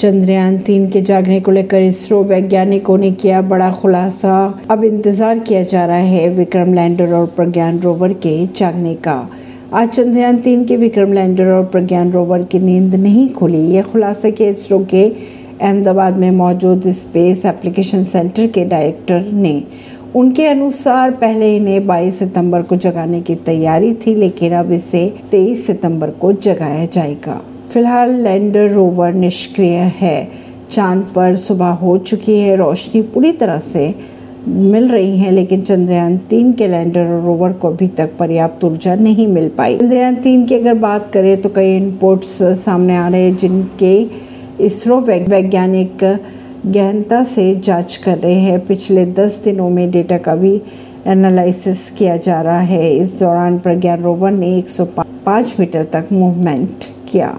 चंद्रयान तीन के जागने को लेकर इसरो वैज्ञानिकों ने किया बड़ा खुलासा। अब इंतज़ार किया जा रहा है विक्रम लैंडर और प्रज्ञान रोवर के जागने का। आज चंद्रयान तीन के विक्रम लैंडर और प्रज्ञान रोवर की नींद नहीं खुली। यह खुलासा किया इसरो के अहमदाबाद में मौजूद स्पेस एप्लीकेशन सेंटर के डायरेक्टर ने। उनके अनुसार पहले इन्हें 22 सितंबर को जगाने की तैयारी थी, लेकिन अब इसे 23 सितंबर को जगाया जाएगा। फ़िलहाल लैंडर रोवर निष्क्रिय है। चाँद पर सुबह हो चुकी है, रोशनी पूरी तरह से मिल रही है, लेकिन चंद्रयान तीन के लैंडर और रोवर को अभी तक पर्याप्त ऊर्जा नहीं मिल पाई। चंद्रयान तीन की अगर बात करें तो कई इनपुट्स सामने आ रहे हैं, जिनके इसरो वैज्ञानिक गहनता से जाँच कर रहे हैं। पिछले दस दिनों में डेटा का भी एनालिसिस किया जा रहा है। इस दौरान प्रज्ञान रोवर ने 105 मीटर तक मूवमेंट किया।